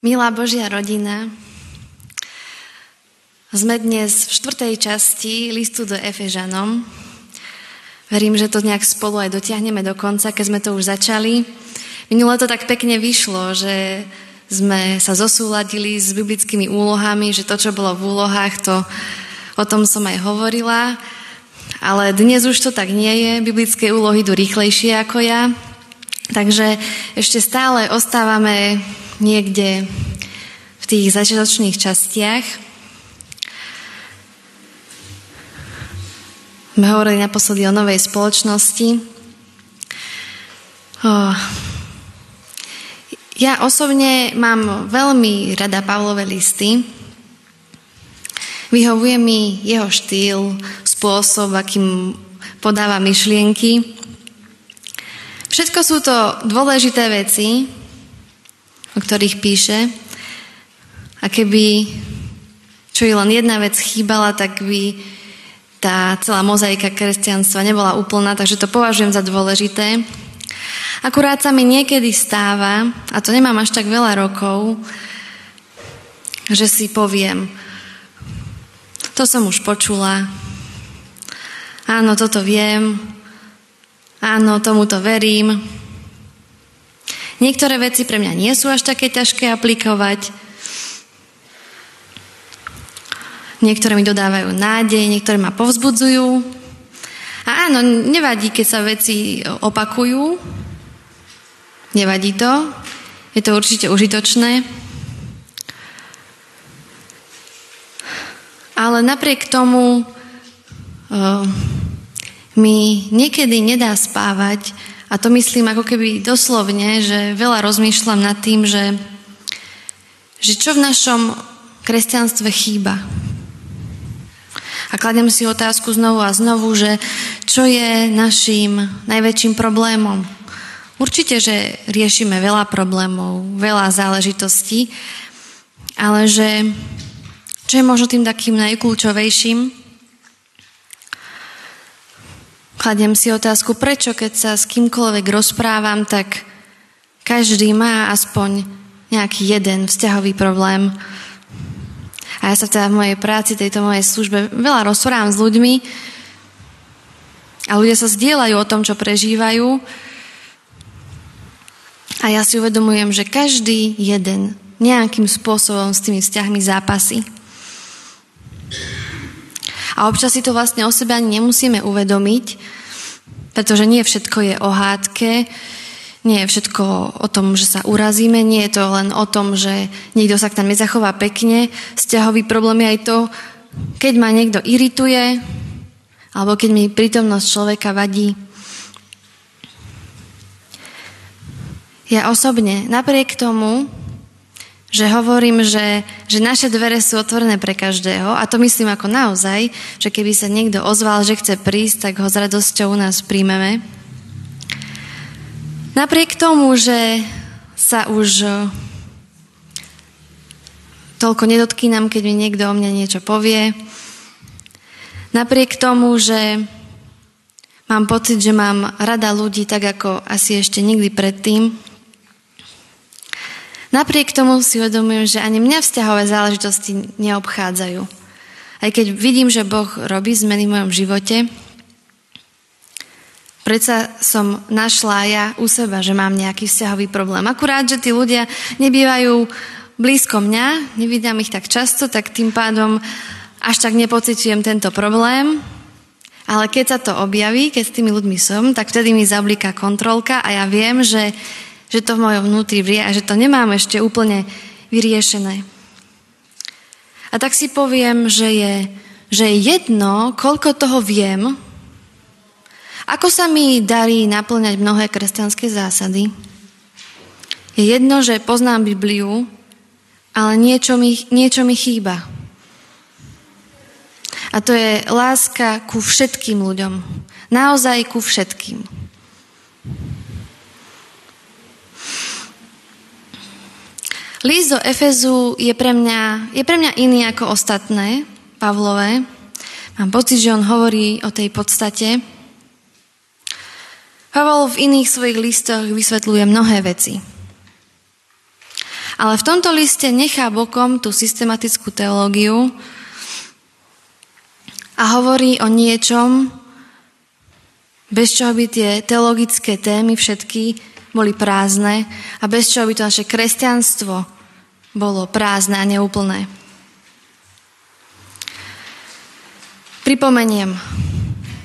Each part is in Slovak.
Milá Božia rodina, sme dnes v štvrtej časti listu do Efežanom. Verím, že to nejak spolu aj dotiahneme do konca, keď sme to už začali. Minule to tak pekne vyšlo, že sme sa zosúladili s biblickými úlohami, že to, čo bolo v úlohách, to o tom som aj hovorila. Ale dnes už to tak nie je. Biblické úlohy idú rýchlejšie ako ja. Takže ešte stále ostávame niekde v tých začiatočných častiach. Sme hovorili naposledy o novej spoločnosti. Oh. Ja osobne mám veľmi rada Pavlové listy. Vyhovuje mi jeho štýl, spôsob, akým podáva myšlienky. Všetko sú to dôležité veci, o ktorých píše. A keby čo je len jedna vec chýbala, tak by tá celá mozaika kresťanstva nebola úplná, takže to považujem za dôležité. Akurát sa mi niekedy stáva, a to nemám až tak veľa rokov, že si poviem, to som už počula, áno, toto viem, áno, tomuto verím, Niektoré veci pre mňa nie sú až také ťažké aplikovať. Niektoré mi dodávajú nádej, niektoré ma povzbudzujú. A áno, nevadí, keď sa veci opakujú. Nevadí to. Je to určite užitočné. Ale napriek tomu uh, mi niekedy nedá spávať, a to myslím ako keby doslovne, že veľa rozmýšľam nad tým, že, že čo v našom kresťanstve chýba. A kladem si otázku znovu a znovu, že čo je našim najväčším problémom. Určite, že riešime veľa problémov, veľa záležitostí, ale že čo je možno tým takým najkľúčovejším, Kladiem si otázku, prečo keď sa s kýmkoľvek rozprávam, tak každý má aspoň nejaký jeden vzťahový problém. A ja sa teda v mojej práci, tejto mojej službe veľa rozprávam s ľuďmi a ľudia sa zdieľajú o tom, čo prežívajú. A ja si uvedomujem, že každý jeden nejakým spôsobom s tými vzťahmi zápasí. A občas si to vlastne o sebe ani nemusíme uvedomiť, pretože nie všetko je o hádke, nie je všetko o tom, že sa urazíme, nie je to len o tom, že niekto sa k nám nezachová pekne. Vzťahový problém je aj to, keď ma niekto irituje, alebo keď mi prítomnosť človeka vadí. Ja osobne, napriek tomu, že hovorím, že, že naše dvere sú otvorené pre každého a to myslím ako naozaj, že keby sa niekto ozval, že chce prísť, tak ho s radosťou u nás príjmeme. Napriek tomu, že sa už toľko nedotkýnam, keď mi niekto o mne niečo povie, napriek tomu, že mám pocit, že mám rada ľudí tak, ako asi ešte nikdy predtým, Napriek tomu si uvedomujem, že ani mňa vzťahové záležitosti neobchádzajú. Aj keď vidím, že Boh robí zmeny v mojom živote, predsa som našla ja u seba, že mám nejaký vzťahový problém. Akurát, že tí ľudia nebývajú blízko mňa, nevidím ich tak často, tak tým pádom až tak nepocitujem tento problém, ale keď sa to objaví, keď s tými ľuďmi som, tak vtedy mi zabliká kontrolka a ja viem, že že to v mojom vnútri vrie a že to nemám ešte úplne vyriešené. A tak si poviem, že je, že je jedno, koľko toho viem, ako sa mi darí naplňať mnohé kresťanské zásady. Je jedno, že poznám Bibliu, ale niečo mi, niečo mi chýba. A to je láska ku všetkým ľuďom. Naozaj ku všetkým. List do Efezu je pre, mňa, je pre mňa iný ako ostatné, Pavlové. Mám pocit, že on hovorí o tej podstate. Pavol v iných svojich listoch vysvetľuje mnohé veci. Ale v tomto liste nechá bokom tú systematickú teológiu a hovorí o niečom, bez čoho by tie teologické témy všetky boli prázdne a bez čoho by to naše kresťanstvo bolo prázdne a neúplné. Pripomeniem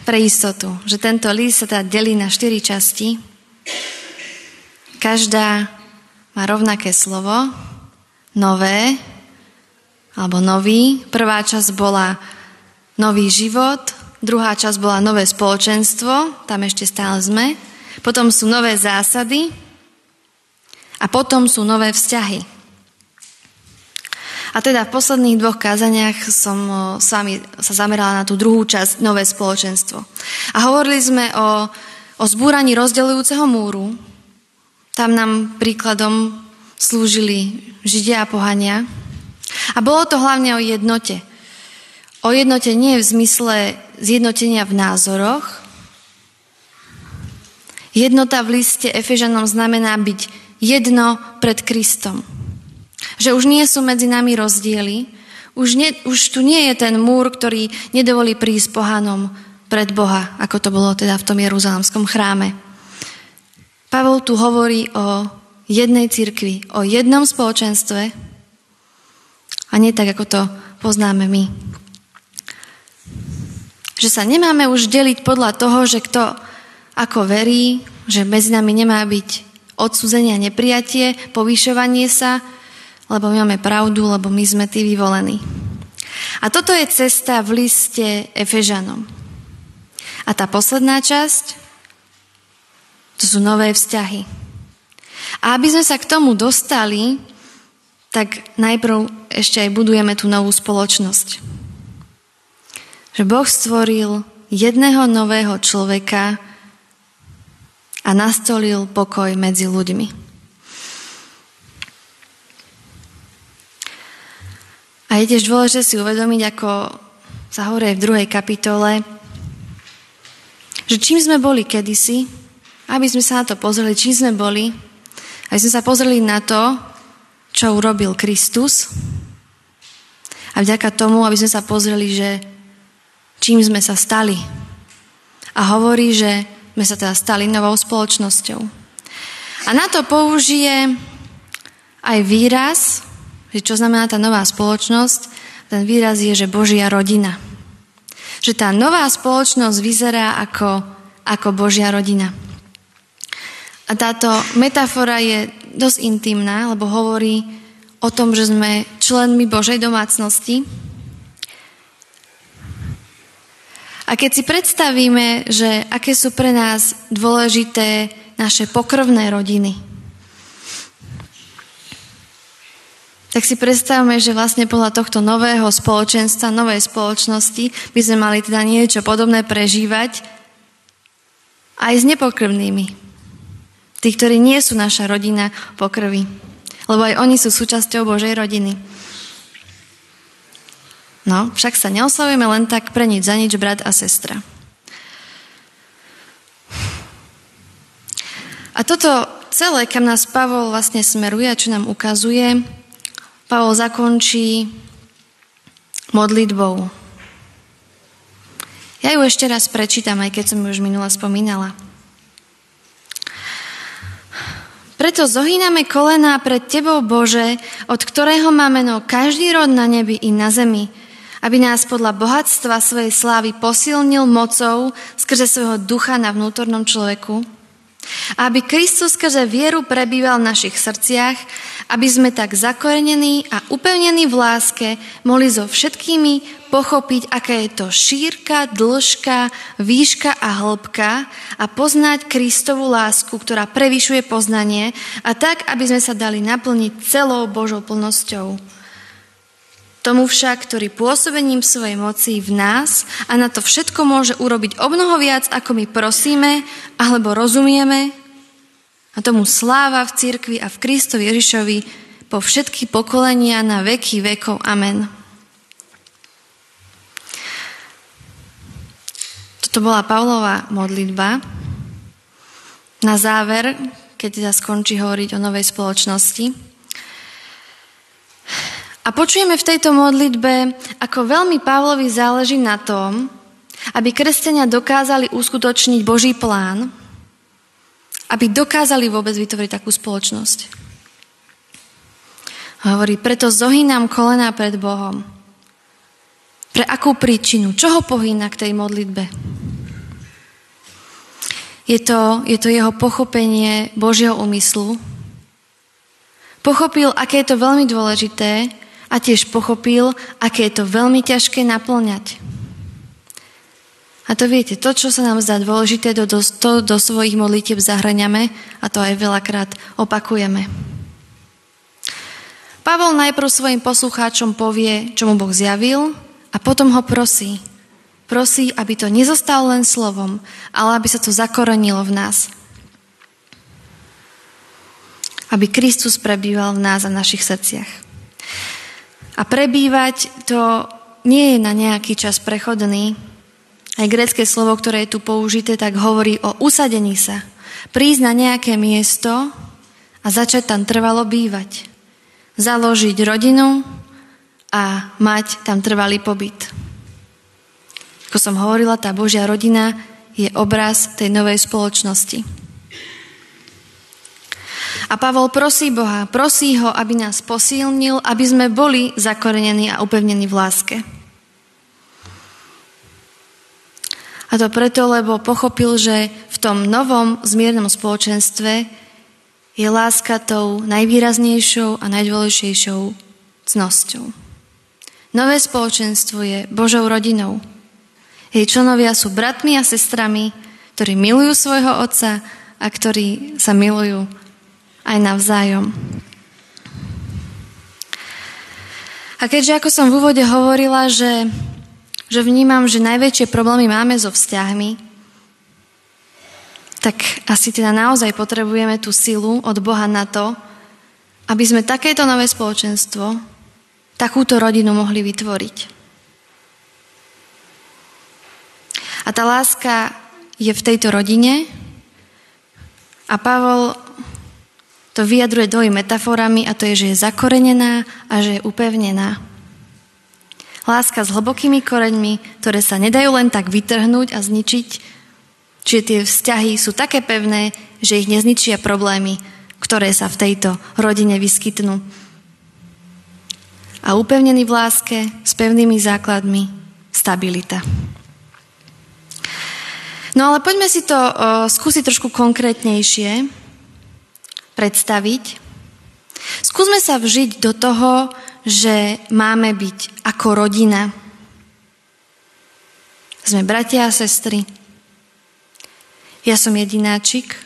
pre istotu, že tento list sa teda delí na štyri časti. Každá má rovnaké slovo, nové alebo nový. Prvá časť bola nový život, druhá časť bola nové spoločenstvo, tam ešte stále sme. Potom sú nové zásady a potom sú nové vzťahy. A teda v posledných dvoch kázaniach som s vami sa zamerala na tú druhú časť, nové spoločenstvo. A hovorili sme o, o zbúraní rozdeľujúceho múru. Tam nám príkladom slúžili Židia a pohania. A bolo to hlavne o jednote. O jednote nie v zmysle zjednotenia v názoroch. Jednota v liste Efežanom znamená byť jedno pred Kristom. Že už nie sú medzi nami rozdiely, už, nie, už tu nie je ten múr, ktorý nedovolí prísť pohanom pred Boha, ako to bolo teda v tom jeruzalemskom chráme. Pavol tu hovorí o jednej cirkvi, o jednom spoločenstve a nie tak, ako to poznáme my. Že sa nemáme už deliť podľa toho, že kto ako verí, že medzi nami nemá byť odsúzenie a neprijatie, povyšovanie sa, lebo my máme pravdu, lebo my sme tí vyvolení. A toto je cesta v liste Efežanom. A tá posledná časť, to sú nové vzťahy. A aby sme sa k tomu dostali, tak najprv ešte aj budujeme tú novú spoločnosť. Že Boh stvoril jedného nového človeka a nastolil pokoj medzi ľuďmi. A je tiež dôležité si uvedomiť, ako sa hovorí v druhej kapitole, že čím sme boli kedysi, aby sme sa na to pozreli, čím sme boli, aby sme sa pozreli na to, čo urobil Kristus a vďaka tomu, aby sme sa pozreli, že čím sme sa stali. A hovorí, že sme sa teda stali novou spoločnosťou. A na to použije aj výraz, že čo znamená tá nová spoločnosť? Ten výraz je, že Božia rodina. Že tá nová spoločnosť vyzerá ako, ako Božia rodina. A táto metafora je dosť intimná, lebo hovorí o tom, že sme členmi Božej domácnosti. A keď si predstavíme, že aké sú pre nás dôležité naše pokrvné rodiny, tak si predstavme, že vlastne podľa tohto nového spoločenstva, novej spoločnosti by sme mali teda niečo podobné prežívať aj s nepokrvnými. Tí, ktorí nie sú naša rodina pokrvy. Lebo aj oni sú súčasťou Božej rodiny. No, však sa neoslavujeme len tak pre nič za nič, brat a sestra. A toto celé, kam nás Pavol vlastne smeruje a čo nám ukazuje, Pavol zakončí modlitbou. Ja ju ešte raz prečítam, aj keď som ju už minula spomínala. Preto zohýname kolená pred Tebou, Bože, od ktorého má meno každý rod na nebi i na zemi, aby nás podľa bohatstva svojej slávy posilnil mocou skrze svojho ducha na vnútornom človeku, aby Kristus skrze vieru prebýval v našich srdciach, aby sme tak zakorenení a upevnení v láske mohli so všetkými pochopiť, aká je to šírka, dĺžka, výška a hĺbka a poznať Kristovú lásku, ktorá prevyšuje poznanie a tak, aby sme sa dali naplniť celou Božou plnosťou. Tomu však, ktorý pôsobením svojej moci v nás a na to všetko môže urobiť o viac, ako my prosíme alebo rozumieme, a tomu sláva v cirkvi a v Kristovi Ježišovi po všetky pokolenia na veky vekov. Amen. Toto bola Pavlova modlitba. Na záver, keď teda skončí hovoriť o novej spoločnosti. A počujeme v tejto modlitbe, ako veľmi Pavlovi záleží na tom, aby kresťania dokázali uskutočniť Boží plán, aby dokázali vôbec vytvoriť takú spoločnosť. Hovorí, preto zohýnam kolena pred Bohom. Pre akú príčinu? Čo ho pohýna k tej modlitbe? Je to, je to jeho pochopenie Božieho úmyslu. Pochopil, aké je to veľmi dôležité a tiež pochopil, aké je to veľmi ťažké naplňať. A to viete, to, čo sa nám zdá dôležité, to do, to do svojich modlitieb zahraňame a to aj veľakrát opakujeme. Pavol najprv svojim poslucháčom povie, čo mu Boh zjavil a potom ho prosí. Prosí, aby to nezostalo len slovom, ale aby sa to zakorenilo v nás. Aby Kristus prebýval v nás a v našich srdciach. A prebývať to nie je na nejaký čas prechodný, aj grecké slovo, ktoré je tu použité, tak hovorí o usadení sa. Prísť na nejaké miesto a začať tam trvalo bývať. Založiť rodinu a mať tam trvalý pobyt. Ako som hovorila, tá Božia rodina je obraz tej novej spoločnosti. A Pavol prosí Boha, prosí ho, aby nás posilnil, aby sme boli zakorenení a upevnení v láske. A to preto, lebo pochopil, že v tom novom zmiernom spoločenstve je láska tou najvýraznejšou a najdôležitejšou cnosťou. Nové spoločenstvo je Božou rodinou. Jej členovia sú bratmi a sestrami, ktorí milujú svojho otca a ktorí sa milujú aj navzájom. A keďže, ako som v úvode hovorila, že že vnímam, že najväčšie problémy máme so vzťahmi, tak asi teda naozaj potrebujeme tú silu od Boha na to, aby sme takéto nové spoločenstvo, takúto rodinu mohli vytvoriť. A tá láska je v tejto rodine a Pavol to vyjadruje dvojimi metaforami a to je, že je zakorenená a že je upevnená. Láska s hlbokými koreňmi, ktoré sa nedajú len tak vytrhnúť a zničiť. Čiže tie vzťahy sú také pevné, že ich nezničia problémy, ktoré sa v tejto rodine vyskytnú. A upevnený v láske s pevnými základmi stabilita. No ale poďme si to o, skúsiť trošku konkrétnejšie predstaviť. Skúsme sa vžiť do toho, že máme byť ako rodina. Sme bratia a sestry. Ja som jedináčik,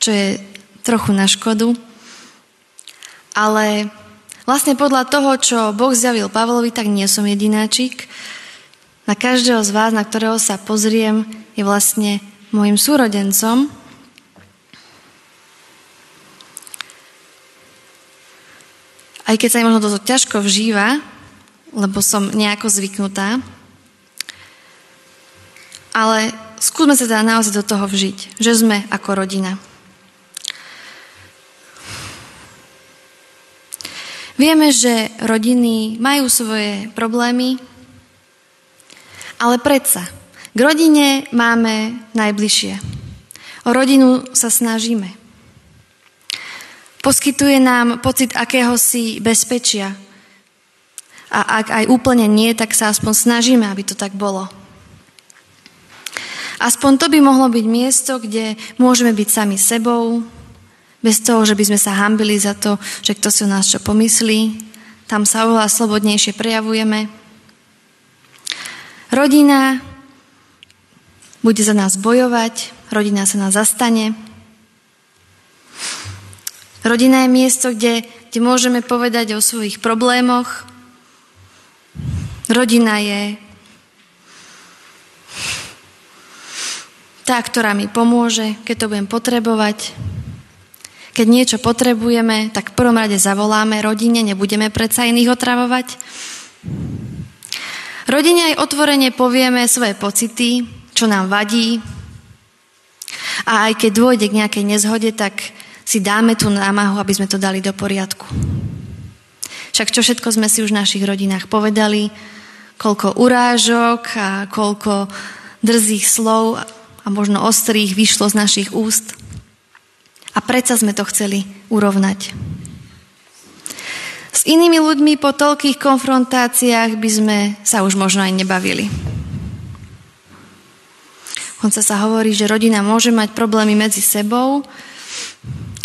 čo je trochu na škodu. Ale vlastne podľa toho, čo Boh zjavil Pavlovi, tak nie som jedináčik. Na každého z vás, na ktorého sa pozriem, je vlastne môjim súrodencom, Aj keď sa im možno to ťažko vžíva, lebo som nejako zvyknutá. Ale skúsme sa teda naozaj do toho vžiť, že sme ako rodina. Vieme, že rodiny majú svoje problémy, ale predsa, k rodine máme najbližšie. O rodinu sa snažíme. Poskytuje nám pocit akéhosi bezpečia. A ak aj úplne nie, tak sa aspoň snažíme, aby to tak bolo. Aspoň to by mohlo byť miesto, kde môžeme byť sami sebou, bez toho, že by sme sa hambili za to, že kto si o nás čo pomyslí. Tam sa oveľa slobodnejšie prejavujeme. Rodina bude za nás bojovať, rodina sa nás zastane, Rodina je miesto, kde, kde môžeme povedať o svojich problémoch. Rodina je tá, ktorá mi pomôže, keď to budem potrebovať. Keď niečo potrebujeme, tak v prvom rade zavoláme rodine, nebudeme predsa iných otravovať. Rodine aj otvorene povieme svoje pocity, čo nám vadí. A aj keď dôjde k nejakej nezhode, tak si dáme tú námahu, aby sme to dali do poriadku. Však čo všetko sme si už v našich rodinách povedali, koľko urážok a koľko drzých slov a možno ostrých vyšlo z našich úst. A predsa sme to chceli urovnať. S inými ľuďmi po toľkých konfrontáciách by sme sa už možno aj nebavili. Konca sa hovorí, že rodina môže mať problémy medzi sebou,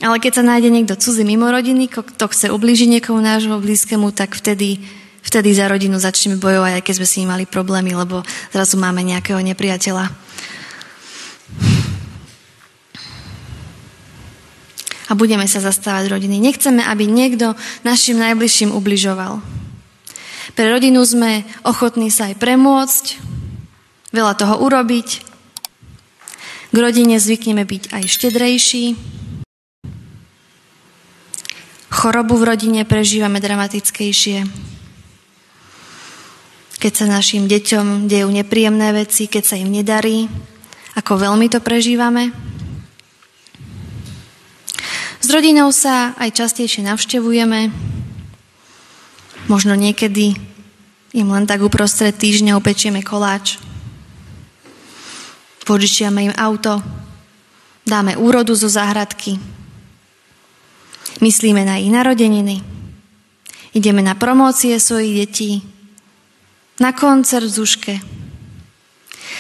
ale keď sa nájde niekto cudzí mimo rodiny, kto chce ublížiť niekomu nášho blízkemu, tak vtedy, vtedy za rodinu začneme bojovať, aj keď sme s ním mali problémy, lebo zrazu máme nejakého nepriateľa. A budeme sa zastávať rodiny. Nechceme, aby niekto našim najbližším ubližoval. Pre rodinu sme ochotní sa aj premôcť, veľa toho urobiť, k rodine zvykneme byť aj štedrejší. Chorobu v rodine prežívame dramatickejšie. Keď sa našim deťom dejú nepríjemné veci, keď sa im nedarí, ako veľmi to prežívame. S rodinou sa aj častejšie navštevujeme. Možno niekedy im len tak uprostred týždňa upečieme koláč požičiame im auto, dáme úrodu zo záhradky, myslíme na ich narodeniny, ideme na promócie svojich detí, na koncert v Zuške.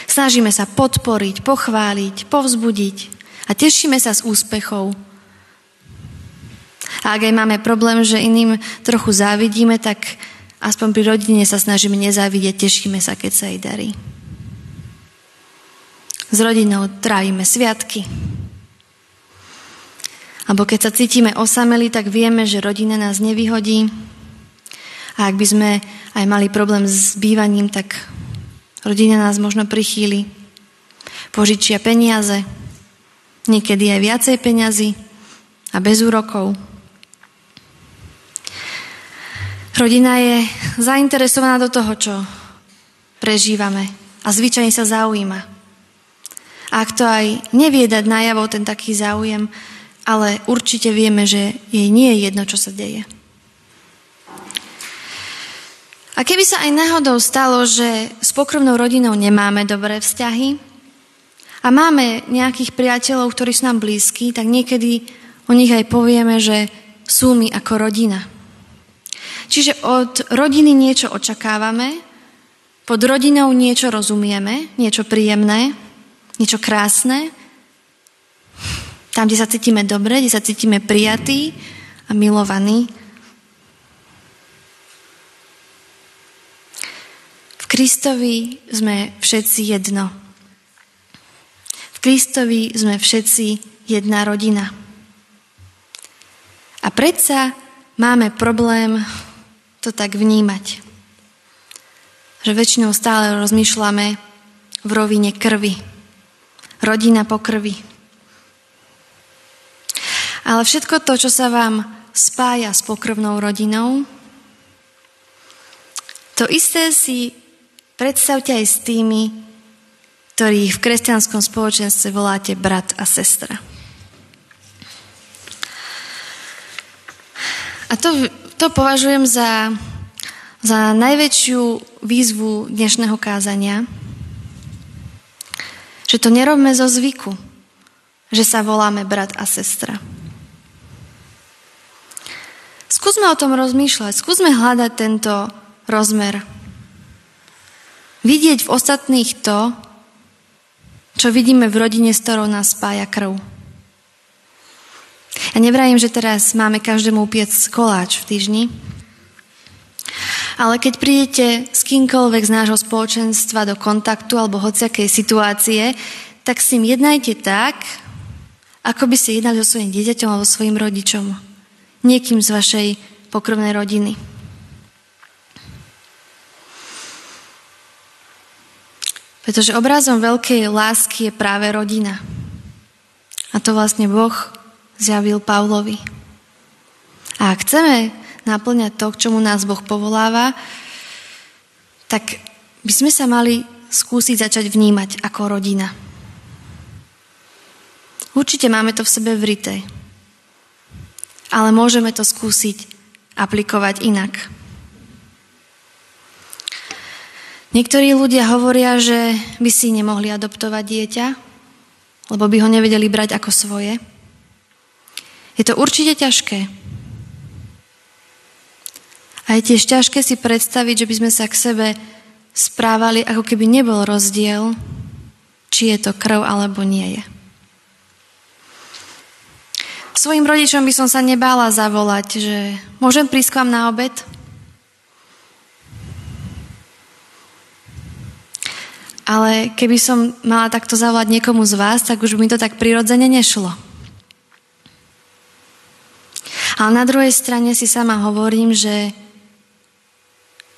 Snažíme sa podporiť, pochváliť, povzbudiť a tešíme sa z úspechov. A ak aj máme problém, že iným trochu závidíme, tak aspoň pri rodine sa snažíme nezávidieť, tešíme sa, keď sa jej darí. S rodinou trávime sviatky. Alebo keď sa cítime osameli, tak vieme, že rodina nás nevyhodí. A ak by sme aj mali problém s bývaním, tak rodina nás možno prichýli. Požičia peniaze, niekedy aj viacej peňazí a bez úrokov. Rodina je zainteresovaná do toho, čo prežívame a zvyčajne sa zaujíma. A ak to aj nevie dať najavo ten taký záujem, ale určite vieme, že jej nie je jedno, čo sa deje. A keby sa aj náhodou stalo, že s pokrvnou rodinou nemáme dobré vzťahy a máme nejakých priateľov, ktorí sú nám blízki, tak niekedy o nich aj povieme, že sú mi ako rodina. Čiže od rodiny niečo očakávame, pod rodinou niečo rozumieme, niečo príjemné, niečo krásne, tam, kde sa cítime dobre, kde sa cítime prijatí a milovaní. V Kristovi sme všetci jedno. V Kristovi sme všetci jedna rodina. A predsa máme problém to tak vnímať. Že väčšinou stále rozmýšľame v rovine krvi rodina po krvi. Ale všetko to, čo sa vám spája s pokrvnou rodinou, to isté si predstavte aj s tými, ktorých v kresťanskom spoločenstve voláte brat a sestra. A to, to považujem za, za najväčšiu výzvu dnešného kázania, že to nerobme zo zvyku, že sa voláme brat a sestra. Skúsme o tom rozmýšľať, skúsme hľadať tento rozmer. Vidieť v ostatných to, čo vidíme v rodine, s ktorou nás spája krv. Ja nevrajím, že teraz máme každému piec koláč v týždni, ale keď prídete s kýmkoľvek z nášho spoločenstva do kontaktu alebo hociakej situácie, tak s ním jednajte tak, ako by ste jednali so svojím dieťaťom alebo svojim rodičom. Niekým z vašej pokrvnej rodiny. Pretože obrazom veľkej lásky je práve rodina. A to vlastne Boh zjavil Pavlovi. A ak chceme naplňať to, k čomu nás Boh povoláva, tak by sme sa mali skúsiť začať vnímať ako rodina. Určite máme to v sebe vrité, ale môžeme to skúsiť aplikovať inak. Niektorí ľudia hovoria, že by si nemohli adoptovať dieťa, lebo by ho nevedeli brať ako svoje. Je to určite ťažké. A je tiež ťažké si predstaviť, že by sme sa k sebe správali, ako keby nebol rozdiel, či je to krv alebo nie je. Svojim rodičom by som sa nebála zavolať, že môžem prísť k vám na obed? Ale keby som mala takto zavolať niekomu z vás, tak už mi to tak prirodzene nešlo. Ale na druhej strane si sama hovorím, že,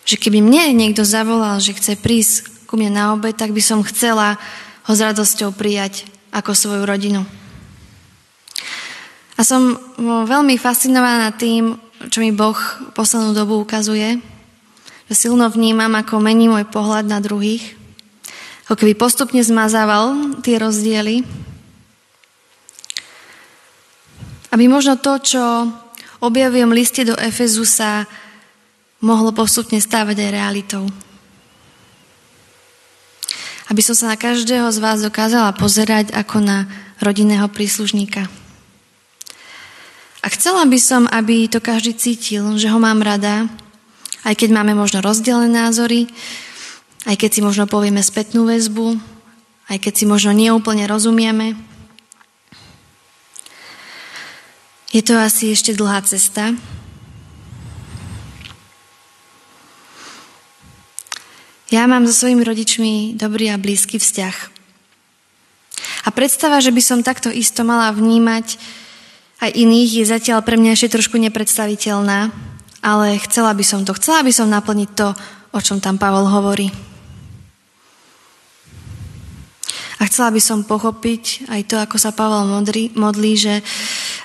že keby mne niekto zavolal, že chce prísť ku mne na obed, tak by som chcela ho s radosťou prijať ako svoju rodinu. Som veľmi fascinovaná tým, čo mi Boh poslednú dobu ukazuje, že silno vnímam, ako mení môj pohľad na druhých, ako keby postupne zmazával tie rozdiely. Aby možno to, čo objavujem liste do Efezu, sa mohlo postupne stávať aj realitou. Aby som sa na každého z vás dokázala pozerať ako na rodinného príslušníka. A chcela by som, aby to každý cítil, že ho mám rada, aj keď máme možno rozdelené názory, aj keď si možno povieme spätnú väzbu, aj keď si možno neúplne rozumieme. Je to asi ešte dlhá cesta. Ja mám so svojimi rodičmi dobrý a blízky vzťah. A predstava, že by som takto isto mala vnímať aj iných, je zatiaľ pre mňa ešte trošku nepredstaviteľná, ale chcela by som to. Chcela by som naplniť to, o čom tam Pavol hovorí. A chcela by som pochopiť aj to, ako sa Pavel modlí, modlí, že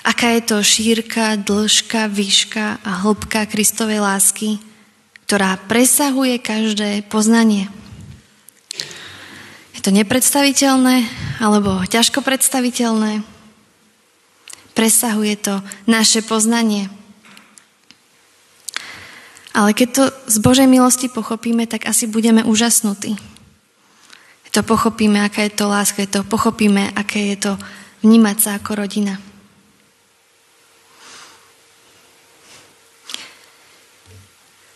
aká je to šírka, dĺžka, výška a hĺbka Kristovej lásky, ktorá presahuje každé poznanie. Je to nepredstaviteľné alebo ťažko predstaviteľné, presahuje to naše poznanie. Ale keď to z Božej milosti pochopíme, tak asi budeme úžasnutí. To pochopíme, aká je to láska, to pochopíme, aké je to vnímať sa ako rodina.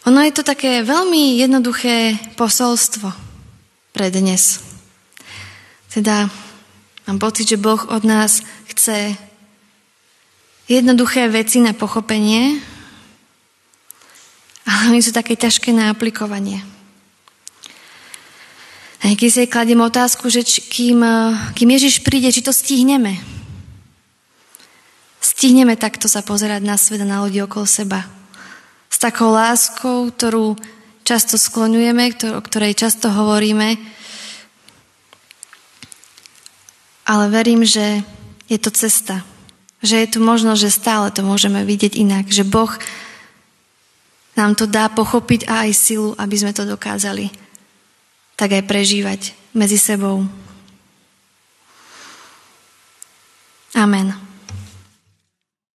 Ono je to také veľmi jednoduché posolstvo pre dnes. Teda mám pocit, že Boh od nás chce jednoduché veci na pochopenie, ale oni sú také ťažké na aplikovanie. A keď si kladiem otázku, že či, kým, kým Ježiš príde, či to stihneme. Stihneme takto sa pozerať na svet a na ľudí okolo seba. S takou láskou, ktorú často skloňujeme, o ktorej často hovoríme. Ale verím, že je to cesta. Že je tu možnosť, že stále to môžeme vidieť inak. Že Boh nám to dá pochopiť a aj silu, aby sme to dokázali tak aj prežívať medzi sebou. Amen.